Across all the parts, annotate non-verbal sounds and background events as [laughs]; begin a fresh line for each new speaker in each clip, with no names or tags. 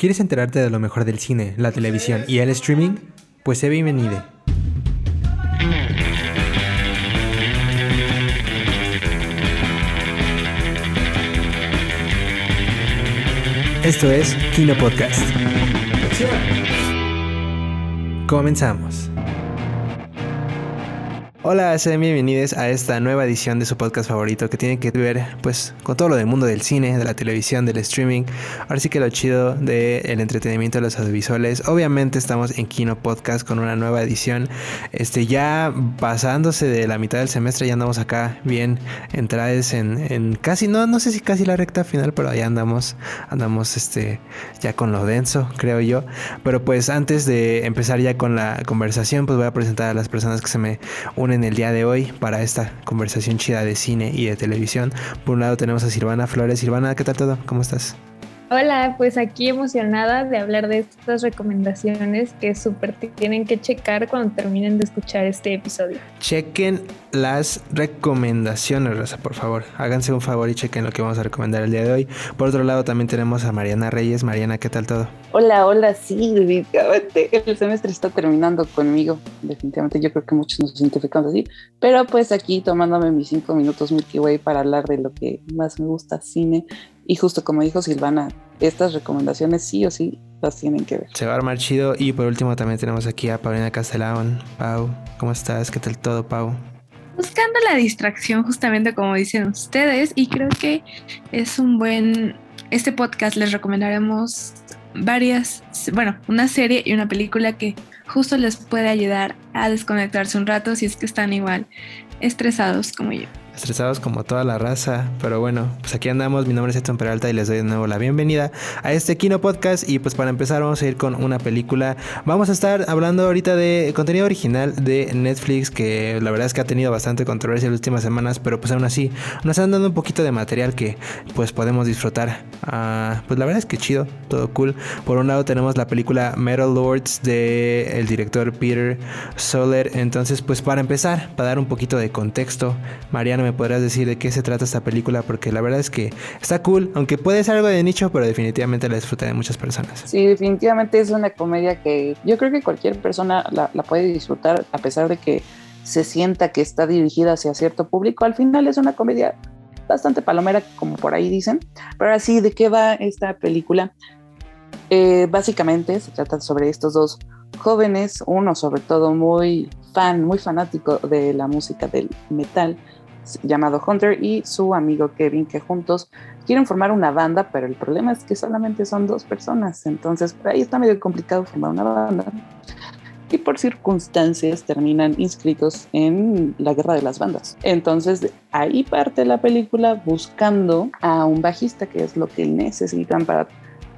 ¿Quieres enterarte de lo mejor del cine, la televisión y el streaming? Pues sé bienvenido. Esto es Kino Podcast. Comenzamos. Hola, sean bienvenidos a esta nueva edición de su podcast favorito que tiene que ver pues con todo lo del mundo del cine, de la televisión, del streaming. Ahora sí que lo chido del entretenimiento de los audiovisuales. Obviamente estamos en Kino Podcast con una nueva edición. Este ya pasándose de la mitad del semestre ya andamos acá bien entradas en, en casi no no sé si casi la recta final, pero ya andamos andamos este ya con lo denso, creo yo. Pero pues antes de empezar ya con la conversación, pues voy a presentar a las personas que se me unen en el día de hoy para esta conversación chida de cine y de televisión. Por un lado tenemos a Silvana Flores. Silvana, ¿qué tal todo? ¿Cómo estás?
Hola, pues aquí emocionada de hablar de estas recomendaciones que súper tienen que checar cuando terminen de escuchar este episodio.
Chequen las recomendaciones, Rosa, por favor. Háganse un favor y chequen lo que vamos a recomendar el día de hoy. Por otro lado, también tenemos a Mariana Reyes. Mariana, ¿qué tal todo?
Hola, hola, sí, definitivamente. El semestre está terminando conmigo. Definitivamente, yo creo que muchos nos identificamos así. Pero pues aquí tomándome mis cinco minutos Milky Way para hablar de lo que más me gusta, cine y justo como dijo Silvana, estas recomendaciones sí o sí las tienen que ver.
Se va a armar chido. Y por último también tenemos aquí a Paulina Castellón. Pau, ¿cómo estás? ¿Qué tal todo, Pau?
Buscando la distracción, justamente como dicen ustedes, y creo que es un buen... Este podcast les recomendaremos varias, bueno, una serie y una película que justo les puede ayudar a desconectarse un rato si es que están igual estresados como yo
estresados como toda la raza. Pero bueno, pues aquí andamos. Mi nombre es Edson Peralta y les doy de nuevo la bienvenida a este Kino Podcast. Y pues para empezar, vamos a ir con una película. Vamos a estar hablando ahorita de contenido original de Netflix, que la verdad es que ha tenido bastante controversia en las últimas semanas, pero pues aún así nos están dando un poquito de material que pues podemos disfrutar. Ah, pues la verdad es que chido, todo cool. Por un lado tenemos la película Metal Lords de el director Peter Soler. Entonces, pues para empezar, para dar un poquito de contexto, Me podrás decir de qué se trata esta película, porque la verdad es que está cool, aunque puede ser algo de nicho, pero definitivamente la disfruta de muchas personas.
Sí, definitivamente es una comedia que yo creo que cualquier persona la, puede disfrutar, a pesar de que se sienta que está dirigida hacia cierto público. Al final es una comedia bastante palomera, como por ahí dicen. Pero así, ¿de qué va esta película? Eh, básicamente se trata sobre estos dos jóvenes, uno sobre todo muy fan, muy fanático de la música del metal, llamado Hunter y su amigo Kevin, que juntos quieren formar una banda, pero el problema es que solamente son dos personas, entonces por ahí está medio complicado formar una banda. Y por circunstancias terminan inscritos en la guerra de las bandas. Entonces ahí parte la película buscando a un bajista, que es lo que necesitan para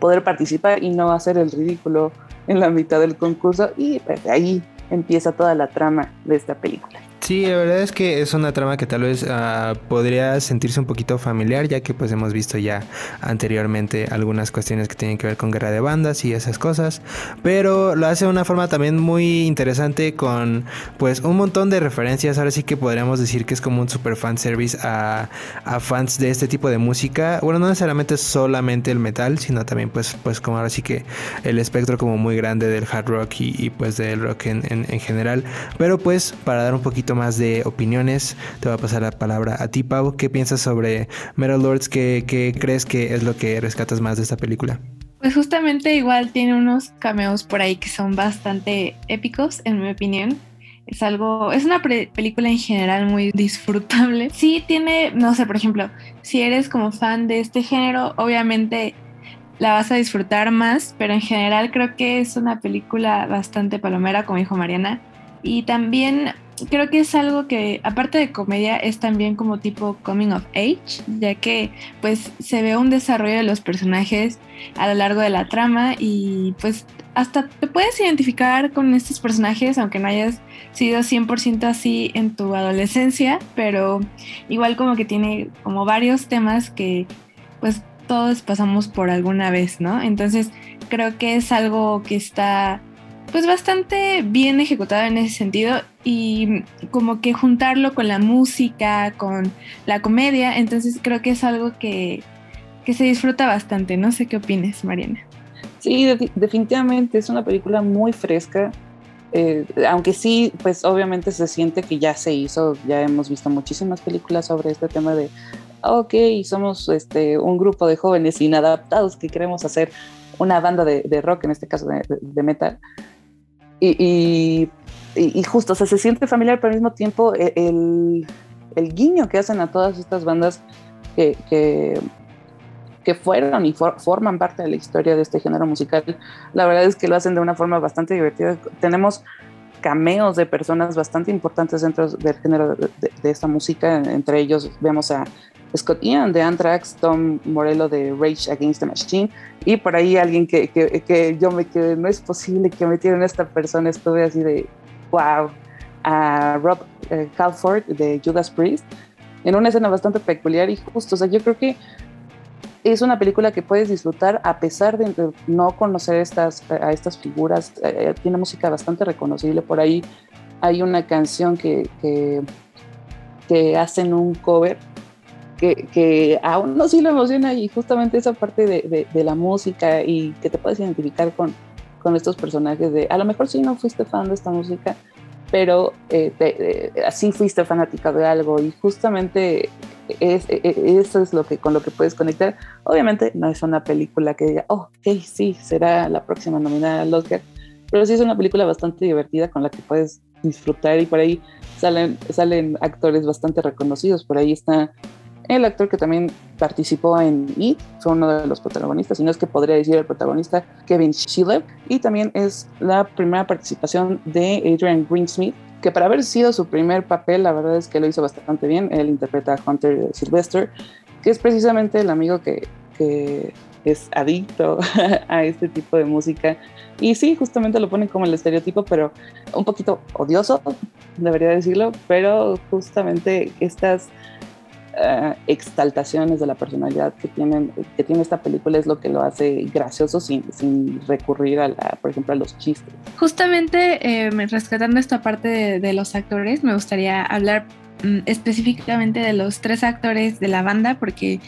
poder participar y no hacer el ridículo en la mitad del concurso. Y pues, ahí empieza toda la trama de esta película.
Sí, la verdad es que es una trama que tal vez uh, podría sentirse un poquito familiar, ya que pues hemos visto ya anteriormente algunas cuestiones que tienen que ver con guerra de bandas y esas cosas, pero lo hace de una forma también muy interesante con pues un montón de referencias, ahora sí que podríamos decir que es como un super fan service a, fans de este tipo de música, bueno, no necesariamente solamente el metal, sino también pues, pues como ahora sí que el espectro como muy grande del hard rock y, pues del rock en, en general, pero pues para dar un poquito más de opiniones, te voy a pasar la palabra a ti, Pau. ¿Qué piensas sobre Metal Lords? ¿Qué, ¿Qué, crees que es lo que rescatas más de esta película?
Pues justamente igual tiene unos cameos por ahí que son bastante épicos, en mi opinión. Es algo, es una película en general muy disfrutable. Sí tiene, no sé, por ejemplo, si eres como fan de este género, obviamente la vas a disfrutar más, pero en general creo que es una película bastante palomera, como dijo Mariana. Y también creo que es algo que, aparte de comedia, es también como tipo coming of age, ya que pues se ve un desarrollo de los personajes a lo largo de la trama y pues hasta te puedes identificar con estos personajes, aunque no hayas sido 100% así en tu adolescencia, pero igual como que tiene como varios temas que pues todos pasamos por alguna vez, ¿no? Entonces creo que es algo que está pues bastante bien ejecutado en ese sentido y como que juntarlo con la música, con la comedia, entonces creo que es algo que, se disfruta bastante. No sé qué opines, Mariana.
Sí, definitivamente es una película muy fresca. Eh, aunque sí, pues obviamente se siente que ya se hizo, ya hemos visto muchísimas películas sobre este tema de, ok, somos este, un grupo de jóvenes inadaptados que queremos hacer una banda de, rock, en este caso de, metal. Y, y, justo, o sea, se siente familiar, pero al mismo tiempo e, el, el guiño que hacen a todas estas bandas que, que, fueron y forman parte de la historia de este género musical, la verdad es que lo hacen de una forma bastante divertida. Tenemos cameos de personas bastante importantes dentro del género de, de esta música, entre ellos vemos a Scott Ian de Anthrax, Tom Morello de Rage Against the Machine y por ahí alguien que, que, que yo me quedé, no es posible que metieran a esta persona, estuve así de wow, a Rob eh, Calford de Judas Priest en una escena bastante peculiar y justo, o sea, yo creo que es una película que puedes disfrutar a pesar de no conocer estas, a estas figuras. Eh, tiene música bastante reconocible. Por ahí hay una canción que, que hacen un cover que, que, a uno sí lo emociona y justamente esa parte de, de, la música y que te puedes identificar con, con estos personajes de, a lo mejor sí no fuiste fan de esta música, pero eh, así fuiste fanática de algo y justamente es, e, e, eso es lo que, con lo que puedes conectar. Obviamente no es una película que diga, oh, ok, sí, será la próxima nominada al Oscar, pero sí es una película bastante divertida con la que puedes disfrutar y por ahí salen, salen actores bastante reconocidos. Por ahí está el actor que también participó en It, fue uno de los protagonistas, y no es que podría decir el protagonista, Kevin Schiller, y también es la primera participación de Adrian Greensmith, que para haber sido su primer papel, la verdad es que lo hizo bastante bien. Él interpreta a Hunter Sylvester, que es precisamente el amigo que, que es adicto [laughs] a este tipo de música. Y sí, justamente lo ponen como el estereotipo, pero un poquito odioso, debería decirlo, pero justamente estas uh, exaltaciones de la personalidad que, tienen, que tiene esta película es lo que lo hace gracioso sin, sin recurrir, a la, por ejemplo, a los chistes.
Justamente eh, rescatando esta parte de, los actores, me gustaría hablar mm, específicamente de los tres actores de la banda, porque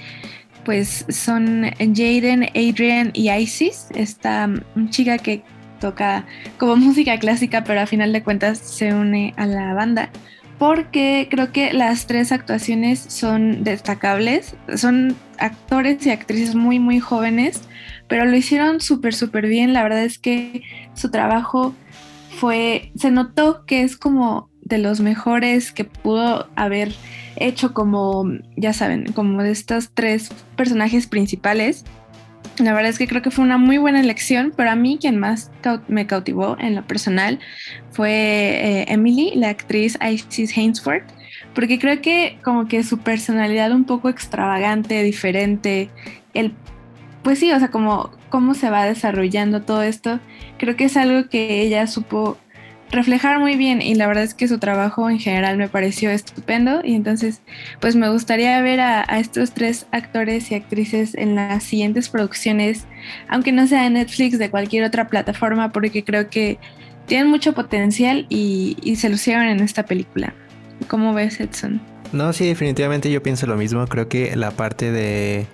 pues son Jaden, Adrian y Isis, esta mm, chica que toca como [laughs] música clásica, pero a final de cuentas se une a la banda porque creo que las tres actuaciones son destacables. Son actores y actrices muy, muy jóvenes, pero lo hicieron súper, súper bien. La verdad es que su trabajo fue, se notó que es como de los mejores que pudo haber hecho como, ya saben, como de estos tres personajes principales. La verdad es que creo que fue una muy buena elección, pero a mí quien más me cautivó en lo personal fue eh, Emily, la actriz Isis Hainsford, porque creo que como que su personalidad un poco extravagante, diferente, el, pues sí, o sea, como cómo se va desarrollando todo esto, creo que es algo que ella supo reflejar muy bien y la verdad es que su trabajo en general me pareció estupendo y entonces pues me gustaría ver a, estos tres actores y actrices en las siguientes producciones, aunque no sea en Netflix, de cualquier otra plataforma, porque creo que tienen mucho potencial y, y se lucieron en esta película. ¿Cómo ves, Edson?
No, sí, definitivamente yo pienso lo mismo. Creo que la parte de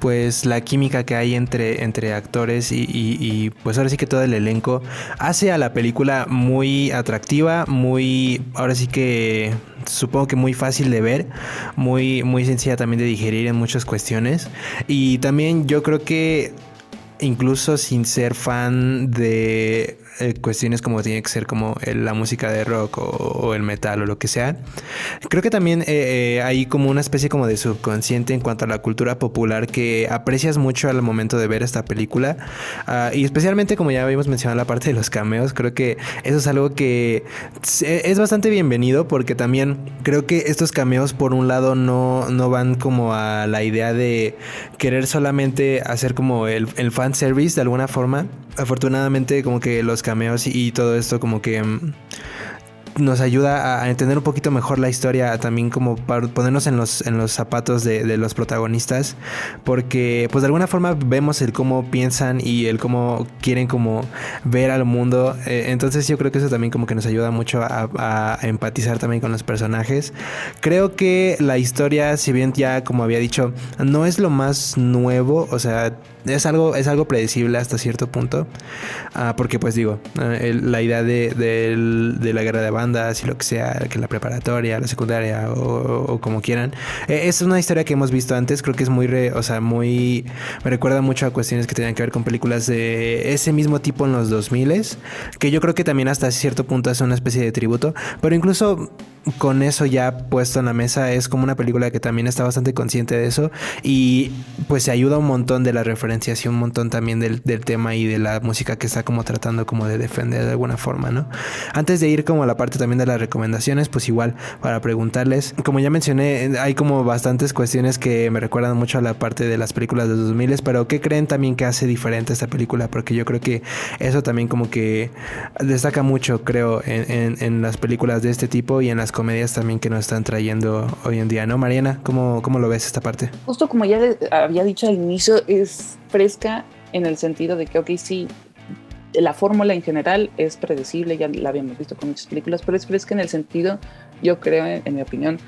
pues la química que hay entre, entre actores y, pues ahora sí que todo el elenco hace a la película muy atractiva, muy, ahora sí que supongo que muy fácil de ver, muy, muy sencilla también de digerir en muchas cuestiones. Y también yo creo que incluso sin ser fan de eh, cuestiones como tiene que ser como la música de rock o, el metal o lo que sea. Creo que también eh, eh, hay como una especie como de subconsciente en cuanto a la cultura popular que aprecias mucho al momento de ver esta película. Ah, y especialmente como ya habíamos mencionado la parte de los cameos, creo que eso es algo que es bastante bienvenido porque también creo que estos cameos por un lado no, no van como a la idea de querer solamente hacer como el, el fan service de alguna forma. Afortunadamente como que los cameos y todo esto como que mm, nos ayuda a, entender un poquito mejor la historia, también como para ponernos en los, en los zapatos de, los protagonistas, porque pues de alguna forma vemos el cómo piensan y el cómo quieren como ver al mundo, eh, entonces yo creo que eso también como que nos ayuda mucho a, empatizar también con los personajes. Creo que la historia, si bien ya como había dicho, no es lo más nuevo, o sea, es algo, es algo predecible hasta cierto punto. Ah, porque pues digo, eh, la idea de, de, la guerra de bandas y lo que sea, que la preparatoria, la secundaria o, como quieran, eh, es una historia que hemos visto antes, creo que es muy, o sea, muy, me recuerda mucho a cuestiones que tenían que ver con películas de ese mismo tipo en los 2000 que yo creo que también hasta cierto punto es una especie de tributo, pero incluso con eso ya puesto en la mesa es como una película que también está bastante consciente de eso y pues se ayuda un montón de la referencias y un montón también del, tema y de la música que está como tratando como de defender de alguna forma, ¿no? Antes de ir como a la parte también de las recomendaciones, pues igual para preguntarles, como ya mencioné, hay como bastantes cuestiones que me recuerdan mucho a la parte de las películas de los 2000, pero ¿qué creen también que hace diferente esta película? Porque yo creo que eso también como que destaca mucho, creo, en las películas de este tipo y en las comedias también que nos están trayendo hoy en día, ¿no? Mariana, ¿cómo, cómo lo ves esta parte?
Justo como ya había dicho al inicio, es fresca en el sentido de que, ok, sí, la fórmula en general es predecible, ya la habíamos visto con muchas películas, pero es fresca en el sentido, yo creo, en mi opinión,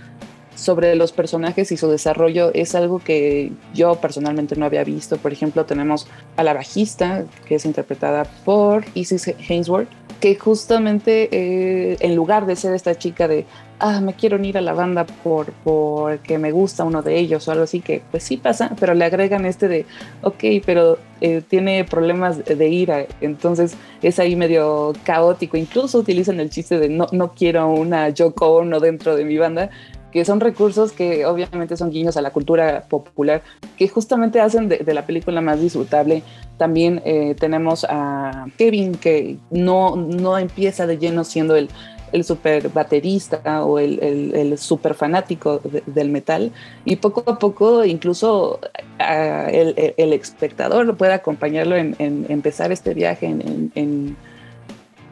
sobre los personajes y su desarrollo es algo que yo personalmente no había visto. Por ejemplo, tenemos a la bajista, que es interpretada por Isis Hainsworth, que justamente eh, en lugar de ser esta chica de, ah, me quiero unir a la banda por porque me gusta uno de ellos o algo así, que pues sí pasa, pero le agregan este de, ok, pero eh, tiene problemas de ira, entonces es ahí medio caótico. Incluso utilizan el chiste de no, no quiero una Yoko Ono dentro de mi banda, que son recursos que obviamente son guiños a la cultura popular, que justamente hacen de, la película más disfrutable. También eh, tenemos a Kevin, que no, no empieza de lleno siendo el, el super baterista o el, el, super fanático del metal y poco a poco incluso el, el, espectador puede acompañarlo en, empezar este viaje, en, en, en,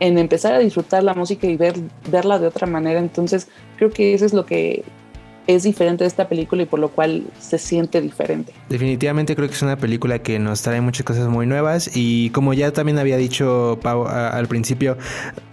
empezar a disfrutar la música y ver, verla de otra manera. Entonces creo que eso es lo que es diferente de esta película y por lo cual se siente diferente.
Definitivamente creo que es una película que nos trae muchas cosas muy nuevas y como ya también había dicho Pau al principio,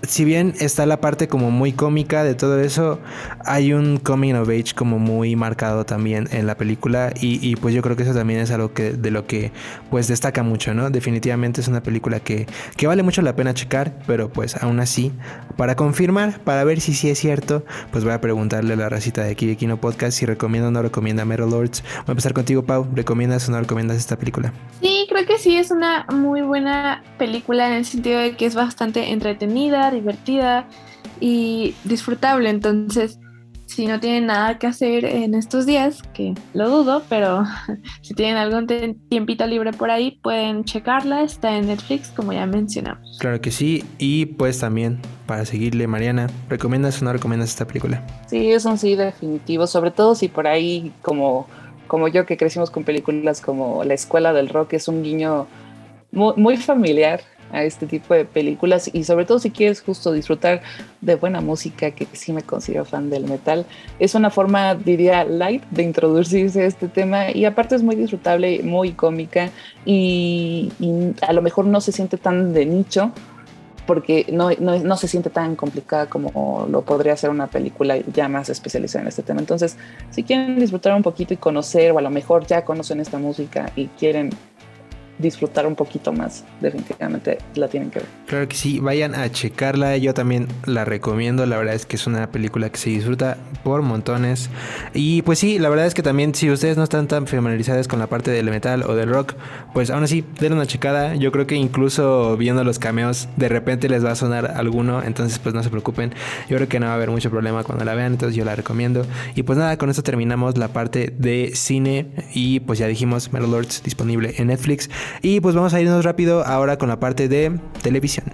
si bien está la parte como muy cómica de todo eso, hay un coming of age como muy marcado también en la película y, pues yo creo que eso también es algo que de lo que pues destaca mucho, ¿no? Definitivamente es una película que, que vale mucho la pena checar, pero pues aún así, para confirmar, para ver si sí es cierto, pues voy a preguntarle a la racita de aquí de Kino Podcast si recomienda o no recomienda Metal Lords. Voy a empezar contigo, Pau. ¿Recomiendas o no recomiendas esta película?
Sí, creo que sí, es una muy buena película en el sentido de que es bastante entretenida, divertida y disfrutable. Entonces, si no tienen nada que hacer en estos días, que lo dudo, pero [laughs] si tienen algún tiempito libre por ahí, pueden checarla. Está en Netflix, como ya mencionamos.
Claro que sí. Y pues también, para seguirle, Mariana, ¿recomiendas o no recomiendas esta película?
Sí, es un sí definitivo, sobre todo si por ahí, como, como yo que crecimos con películas como La Escuela del Rock, es un guiño muy familiar a este tipo de películas y sobre todo si quieres justo disfrutar de buena música, que sí me considero fan del metal, es una forma, diría, light de introducirse a este tema y aparte es muy disfrutable, muy cómica y, a lo mejor no se siente tan de nicho porque no, no, no, se siente tan complicada como lo podría ser una película ya más especializada en este tema. Entonces, si quieren disfrutar un poquito y conocer, o a lo mejor ya conocen esta música y quieren disfrutar un poquito más, definitivamente la tienen que ver.
Claro que sí, vayan a checarla, yo también la recomiendo, la verdad es que es una película que se disfruta por montones y pues sí, la verdad es que también si ustedes no están tan familiarizados con la parte del metal o del rock, pues aún así denle una checada, yo creo que incluso viendo los cameos de repente les va a sonar alguno, entonces pues no se preocupen, yo creo que no va a haber mucho problema cuando la vean, entonces yo la recomiendo y pues nada, con esto terminamos la parte de cine y pues ya dijimos Metal Lords disponible en Netflix. Y pues vamos a irnos rápido ahora con la parte de televisión.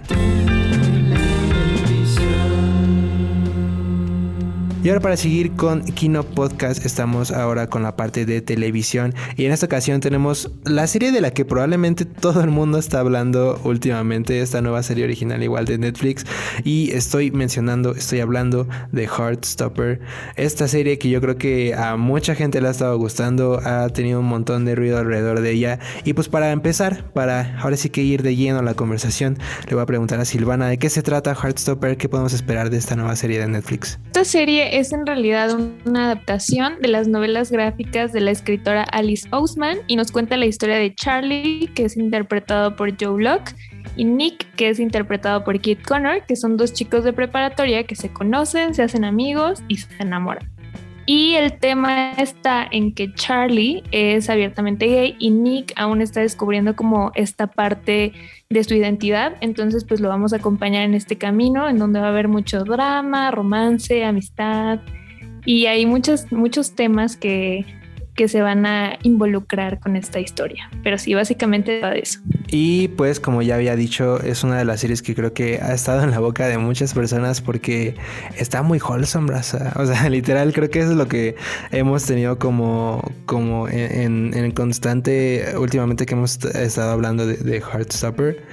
Y ahora para seguir con Kino Podcast estamos ahora con la parte de televisión. Y en esta ocasión tenemos la serie de la que probablemente [laughs] todo el mundo está hablando últimamente, esta nueva serie original igual de Netflix. Y estoy mencionando, estoy hablando de Heartstopper, esta serie que yo creo que a mucha gente le ha estado gustando, ha tenido un montón de ruido alrededor de ella. Y pues para empezar, para ahora sí que ir de lleno a la conversación, le voy a preguntar a Silvana de qué se trata Heartstopper, qué podemos esperar de esta nueva serie de Netflix.
Esta serie es en realidad una adaptación de las novelas gráficas de la escritora Alice Ousman y nos cuenta la historia de Charlie, que es interpretado por Joe Locke, y Nick, que es interpretado por Kit Connor, que son dos chicos de preparatoria que se conocen, se hacen amigos y se enamoran. Y el tema está en que Charlie es abiertamente gay y Nick aún está descubriendo como esta parte de su identidad. Entonces pues lo vamos a acompañar en este camino en donde va a haber mucho drama, romance, amistad y hay muchos, muchos temas que, que se van a involucrar con esta historia. Pero sí, básicamente va de eso.
Y pues como ya había dicho, es una de las series que creo que ha estado en la boca de muchas personas porque está muy wholesome, raza. O sea, [laughs] literal, creo que eso es lo que hemos tenido como, como en, constante últimamente que hemos estado hablando de, de Heartstopper.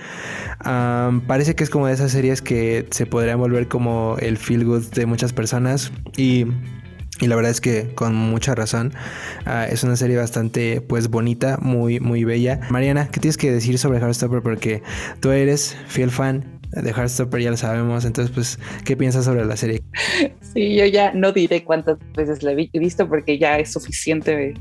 parece que es como de esas series que se podrían volver como el feel good de muchas personas y y la verdad es que con mucha razón uh, es una serie bastante pues bonita, muy muy bella. Mariana, ¿qué tienes que decir sobre Heartstopper? Porque tú eres fiel fan de Heartstopper, ya lo sabemos. Entonces, pues, ¿qué piensas sobre la serie?
Sí, yo ya no diré cuántas veces la he visto porque ya es suficiente,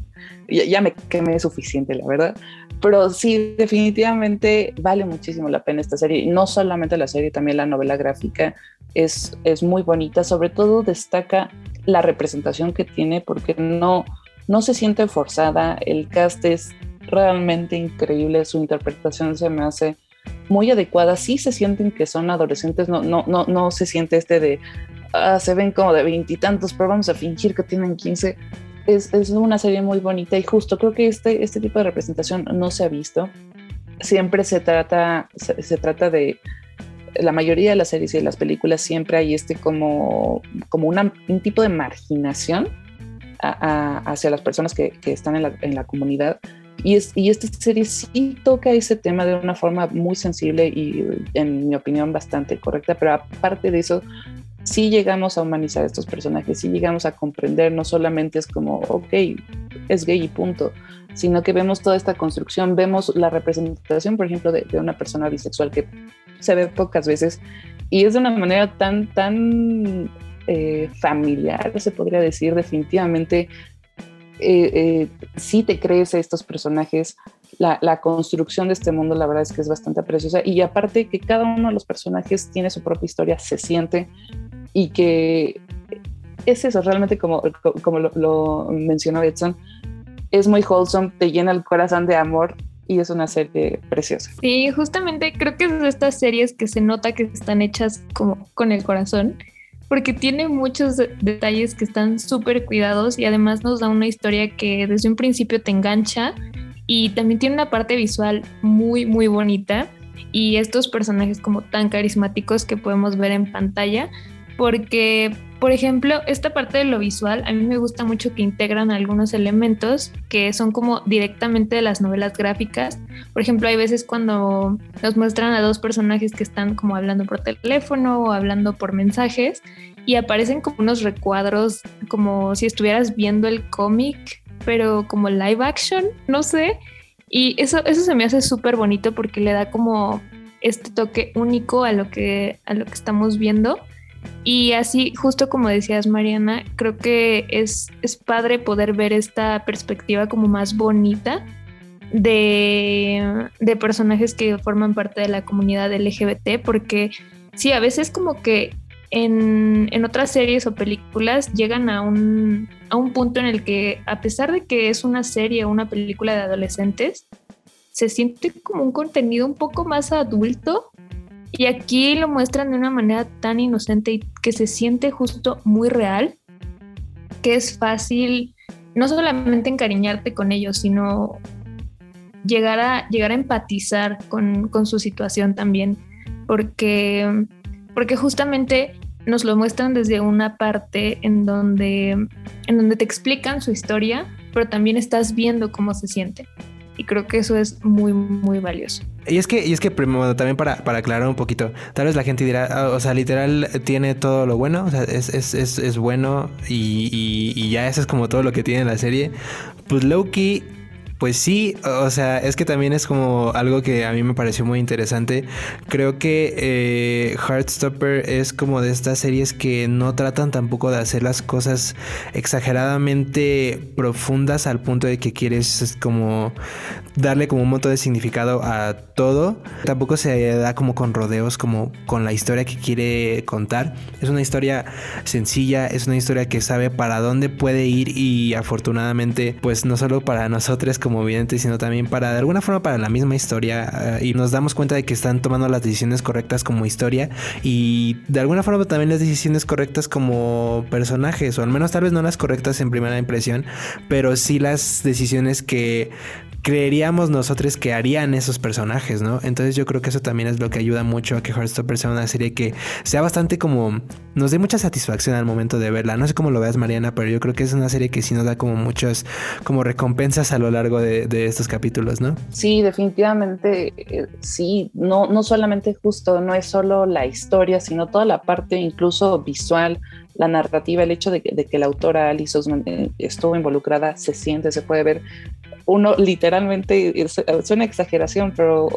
ya, ya me quemé suficiente, la verdad. Pero sí, definitivamente vale muchísimo la pena esta serie. No solamente la serie, también la novela gráfica es, es muy bonita. Sobre todo destaca la representación que tiene porque no, no se siente forzada, el cast es realmente increíble, su interpretación se me hace muy adecuada, sí se sienten que son adolescentes, no, no, no, no se siente este de, ah, se ven como de veintitantos, pero vamos a fingir que tienen 15. Es, es, una serie muy bonita y justo creo que este, este tipo de representación no se ha visto. Siempre se trata, se, se trata de, la mayoría de las series y de las películas siempre hay este como, como una, un tipo de marginación hacia las personas que, que están en la, en la, comunidad. Y, es, y esta serie sí toca ese tema de una forma muy sensible y, en mi opinión, bastante correcta, pero aparte de eso, sí llegamos a humanizar a estos personajes, sí llegamos a comprender, no solamente es como, ok, es gay y punto, sino que vemos toda esta construcción, vemos la representación, por ejemplo, de, de una persona bisexual que se ve pocas veces y es de una manera tan, tan eh, familiar, se podría decir, definitivamente. Eh, eh, sí te crees a estos personajes, la, la, construcción de este mundo la verdad es que es bastante preciosa y aparte que cada uno de los personajes tiene su propia historia, se siente y que es eso, realmente como, como lo, lo mencionó Edson, es muy wholesome, te llena el corazón de amor y es una serie preciosa.
Sí, justamente creo que es de estas series que se nota que están hechas como con el corazón, porque tiene muchos detalles que están súper cuidados y además nos da una historia que desde un principio te engancha y también tiene una parte visual muy, muy bonita y estos personajes como tan carismáticos que podemos ver en pantalla, porque por ejemplo, esta parte de lo visual, a mí me gusta mucho que integran algunos elementos que son como directamente de las novelas gráficas. Por ejemplo, hay veces cuando nos muestran a dos personajes que están como hablando por teléfono o hablando por mensajes y aparecen como unos recuadros, como si estuvieras viendo el cómic, pero como live action, no sé. Y eso, eso se me hace súper bonito porque le da como este toque único a lo que, a lo que estamos viendo y así, justo como decías, Mariana, creo que es, es padre poder ver esta perspectiva como más bonita de, de, personajes que forman parte de la comunidad LGBT, porque sí, a veces como que en, en, otras series o películas llegan a un, a un punto en el que, a pesar de que es una serie o una película de adolescentes, se siente como un contenido un poco más adulto y aquí lo muestran de una manera tan inocente y que se siente justo muy real, que es fácil no solamente encariñarte con ellos, sino llegar a, llegar a empatizar con, con su situación también, porque, porque justamente nos lo muestran desde una parte en donde, en donde te explican su historia, pero también estás viendo cómo se siente. Y creo que eso es muy, muy valioso.
Y es que, y es que también para, para, aclarar un poquito, tal vez la gente dirá, ah, o sea, literal tiene todo lo bueno, o sea, es, es, es, es bueno y, y, y, ya eso es como todo lo que tiene la serie. Pues Loki Pues sí, o sea, es que también es como algo que a mí me pareció muy interesante. Creo que eh, Heartstopper es como de estas series que no tratan tampoco de hacer las cosas exageradamente profundas al punto de que quieres como darle como un montón de significado a todo. Tampoco se da como con rodeos, como con la historia que quiere contar. Es una historia sencilla, es una historia que sabe para dónde puede ir y afortunadamente, pues no solo para nosotros videntes, sino también para de alguna forma para la misma historia. Eh, y nos damos cuenta de que están tomando las decisiones correctas como historia y de alguna forma también las decisiones correctas como personajes, o al menos tal vez no las correctas en primera impresión, pero sí las decisiones que creeríamos nosotros que harían esos personajes, ¿no? Entonces yo creo que eso también es lo que ayuda mucho a que Heartstopper sea una serie que sea bastante como nos dé mucha satisfacción al momento de verla. No sé cómo lo veas Mariana, pero yo creo que es una serie que sí nos da como muchas como recompensas a lo largo de, estos capítulos, ¿no?
Sí, definitivamente eh, sí, no, no solamente justo, no es solo la historia, sino toda la parte incluso visual, la narrativa, el hecho de que, de que la autora Alice Osman eh, estuvo involucrada, se siente, se puede ver uno literalmente, es, una exageración, pero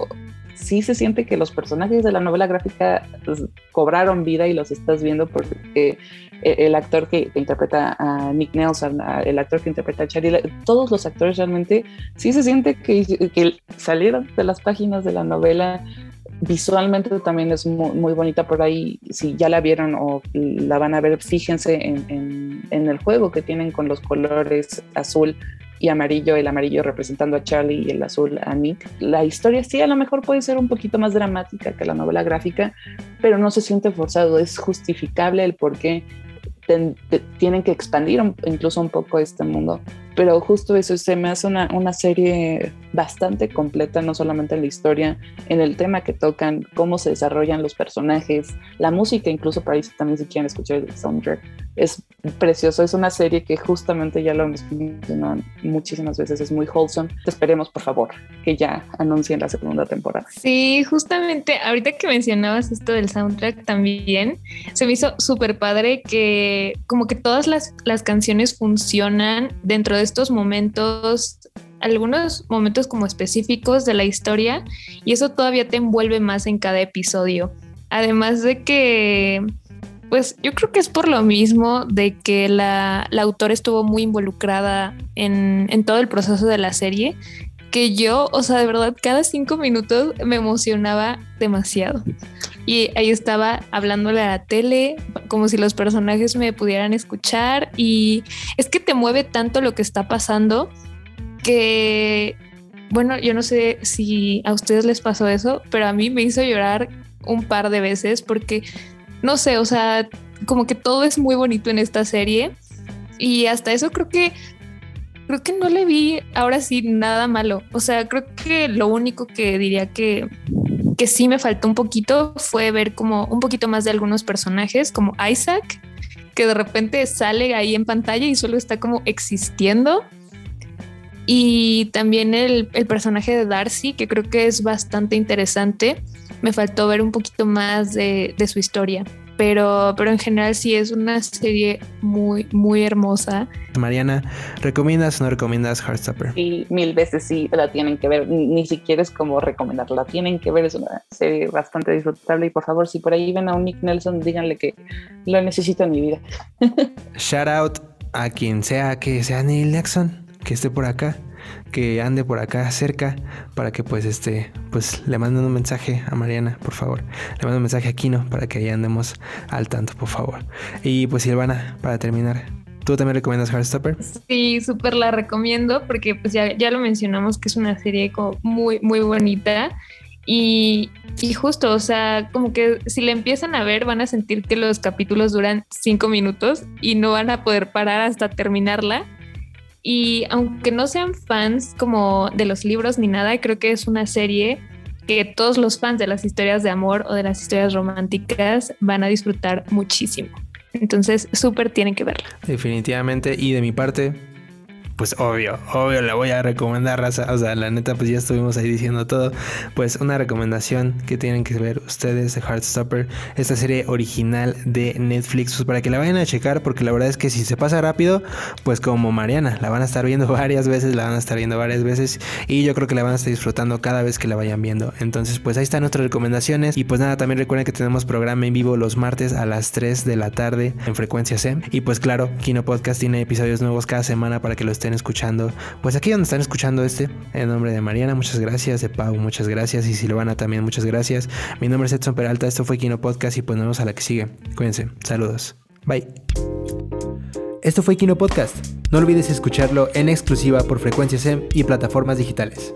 sí se siente que los personajes de la novela gráfica pues, cobraron vida y los estás viendo porque el actor que, interpreta a Nick Nelson, el actor que interpreta a Charlie, todos los actores realmente sí se siente que, que salieron de las páginas de la novela. Visualmente también es muy, bonita por ahí. Si ya la vieron o la van a ver, fíjense en, en el juego que tienen con los colores azul y amarillo, el amarillo representando a Charlie y el azul a Nick. La historia sí a lo mejor puede ser un poquito más dramática que la novela gráfica, pero no se siente forzado, es justificable el por qué tienen que expandir incluso un poco este mundo. Pero justo eso se me hace una, una serie bastante completa, no solamente en la historia, en el tema que tocan, cómo se desarrollan los personajes, la música, incluso para eso también si quieren escuchar el soundtrack. Es precioso, es una serie que justamente ya lo hemos mencionado muchísimas veces, es muy wholesome. esperemos, por favor, que ya anuncien la segunda temporada.
Sí, justamente ahorita que mencionabas esto del soundtrack también, se me hizo súper padre que como que todas las, las canciones funcionan dentro de estos momentos algunos momentos como específicos de la historia y eso todavía te envuelve más en cada episodio. Además de que, pues yo creo que es por lo mismo de que la, autora estuvo muy involucrada en, en todo el proceso de la serie, que yo, o sea, de verdad, cada cinco minutos me emocionaba demasiado. Y ahí estaba hablándole a la tele, como si los personajes me pudieran escuchar. Y es que te mueve tanto lo que está pasando que, bueno, yo no sé si a ustedes les pasó eso, pero a mí me hizo llorar un par de veces porque, no sé, o sea, como que todo es muy bonito en esta serie y hasta eso creo que creo que no le vi ahora sí nada malo. O sea, creo que lo único que diría que, que sí me faltó un poquito fue ver como un poquito más de algunos personajes, como Isaac, que de repente sale ahí en pantalla y solo está como existiendo. Y también el, personaje de Darcy, que creo que es bastante interesante. Me faltó ver un poquito más de, su historia. Pero, pero en general sí es una serie muy, muy hermosa.
Mariana, ¿recomiendas o no recomiendas Heartstopper?
Sí, mil veces sí la tienen que ver. Ni, siquiera es como recomendarla. Tienen que ver, es una serie bastante disfrutable. Y por favor, si por ahí ven a un Nick Nelson, díganle que lo necesito en mi vida. [laughs]
Shout out a quien sea que sea Neil Nelson que esté por acá, que ande por acá cerca, para que pues este, pues le manden un mensaje a Mariana, por favor. Le mando un mensaje a Kino para que ahí andemos al tanto, por favor. Y pues Silvana, para terminar, ¿Tú también recomiendas Heartstopper?
Sí, súper la recomiendo porque pues ya, ya lo mencionamos que es una serie como muy, muy bonita y, y, justo, o sea, como que si la empiezan a ver van a sentir que los capítulos duran cinco minutos y no van a poder parar hasta terminarla. Y aunque no sean fans como de los libros ni nada, creo que es una serie que todos los fans de las historias de amor o de las historias románticas van a disfrutar muchísimo. Entonces, súper tienen que verla.
Definitivamente. Y de mi parte, pues obvio, obvio la voy a recomendar, raza. O sea, la neta, pues ya estuvimos ahí diciendo todo. Pues una recomendación que tienen que ver ustedes de Heartstopper, esta serie original de Netflix, pues para que la vayan a checar, porque la verdad es que si se pasa rápido, pues como Mariana, la van a estar viendo [laughs] varias veces, la van a estar viendo varias veces y yo creo que la van a estar disfrutando cada vez que la vayan viendo. Entonces, pues ahí están nuestras recomendaciones y pues nada, también recuerden que tenemos programa en vivo los martes a las 3 de la tarde en frecuencia C. Y pues claro, Kino Podcast tiene episodios nuevos cada semana para que lo estén escuchando. Pues aquí donde están escuchando este, en nombre de Mariana, muchas gracias, de Pau, muchas gracias y Silvana también, muchas gracias. Mi nombre es Edson Peralta, esto fue Kino Podcast y pues nos vemos a la que sigue. Cuídense, saludos. Bye. Esto fue Kino Podcast. No olvides escucharlo en exclusiva por Frecuencia SEM y plataformas digitales.